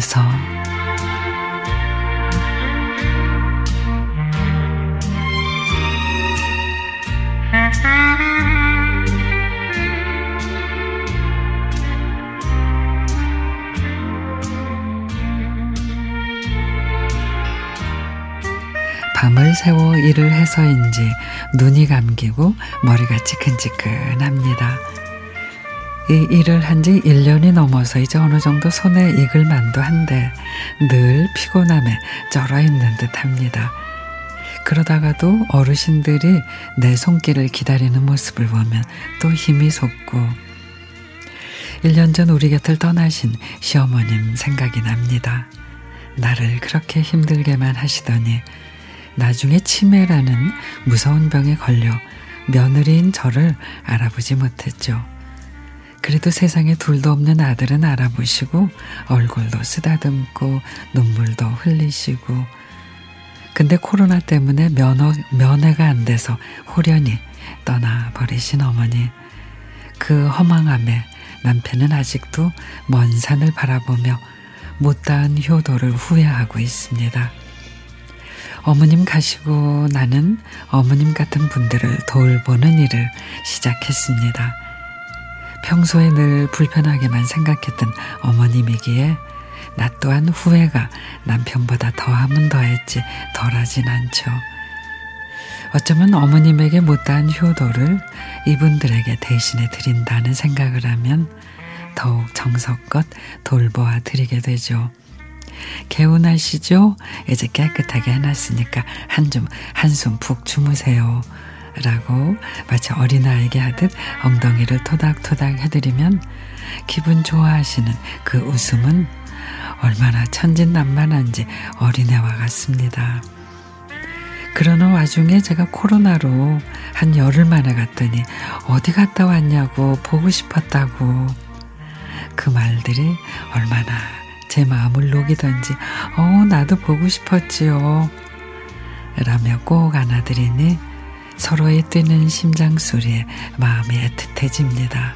위해서 밤을 새워 일을 해서인지 눈이 감기고 머리가 지끈지끈합니다. 이 일을 한 지 1년이 넘어서 이제 어느 정도 손에 익을 만도 한데 늘 피곤함에 쩔어 있는 듯 합니다. 그러다가도 어르신들이 내 손길을 기다리는 모습을 보면 또 힘이 솟고 1년 전 우리 곁을 떠나신 시어머님 생각이 납니다. 나를 그렇게 힘들게만 하시더니 나중에 치매라는 무서운 병에 걸려 며느리인 저를 알아보지 못했죠. 그래도 세상에 둘도 없는 아들은 알아보시고 얼굴도 쓰다듬고 눈물도 흘리시고 근데 코로나 때문에 면허, 면회가 안 돼서 홀연히 떠나버리신 어머니 그 허망함에 남편은 아직도 먼 산을 바라보며 못다한 효도를 후회하고 있습니다. 어머님 가시고 나는 어머님 같은 분들을 돌보는 일을 시작했습니다. 평소에 늘 불편하게만 생각했던 어머님이기에 나 또한 후회가 남편보다 더하면 더했지 덜하진 않죠. 어쩌면 어머님에게 못다한 효도를 이분들에게 대신해 드린다는 생각을 하면 더욱 정성껏 돌보아 드리게 되죠. 개운하시죠? 이제 깨끗하게 해놨으니까 한줌 한숨 푹 주무세요. 라고 마치 어린아이에게 하듯 엉덩이를 토닥토닥 해드리면 기분 좋아하시는 그 웃음은 얼마나 천진난만한지 어린애와 같습니다. 그러는 와중에 제가 코로나로 한 열흘 만에 갔더니 어디 갔다 왔냐고 보고 싶었다고 그 말들이 얼마나 제 마음을 녹이던지 어 나도 보고 싶었지요 라며 꼭 안아드리니 서로의 뛰는 심장 소리에 마음이 애틋해집니다.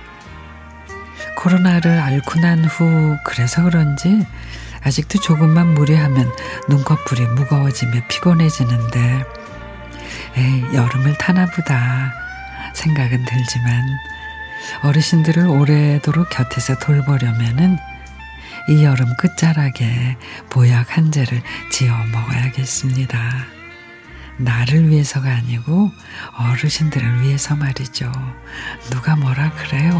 코로나를 앓고 난 후 그래서 그런지 아직도 조금만 무리하면 눈꺼풀이 무거워지며 피곤해지는데 에이 여름을 타나 보다 생각은 들지만 어르신들을 오래도록 곁에서 돌보려면은 이 여름 끝자락에 보약 한 재를 지어 먹어야겠습니다. 나를 위해서가 아니고 어르신들을 위해서 말이죠. 누가 뭐라 그래요.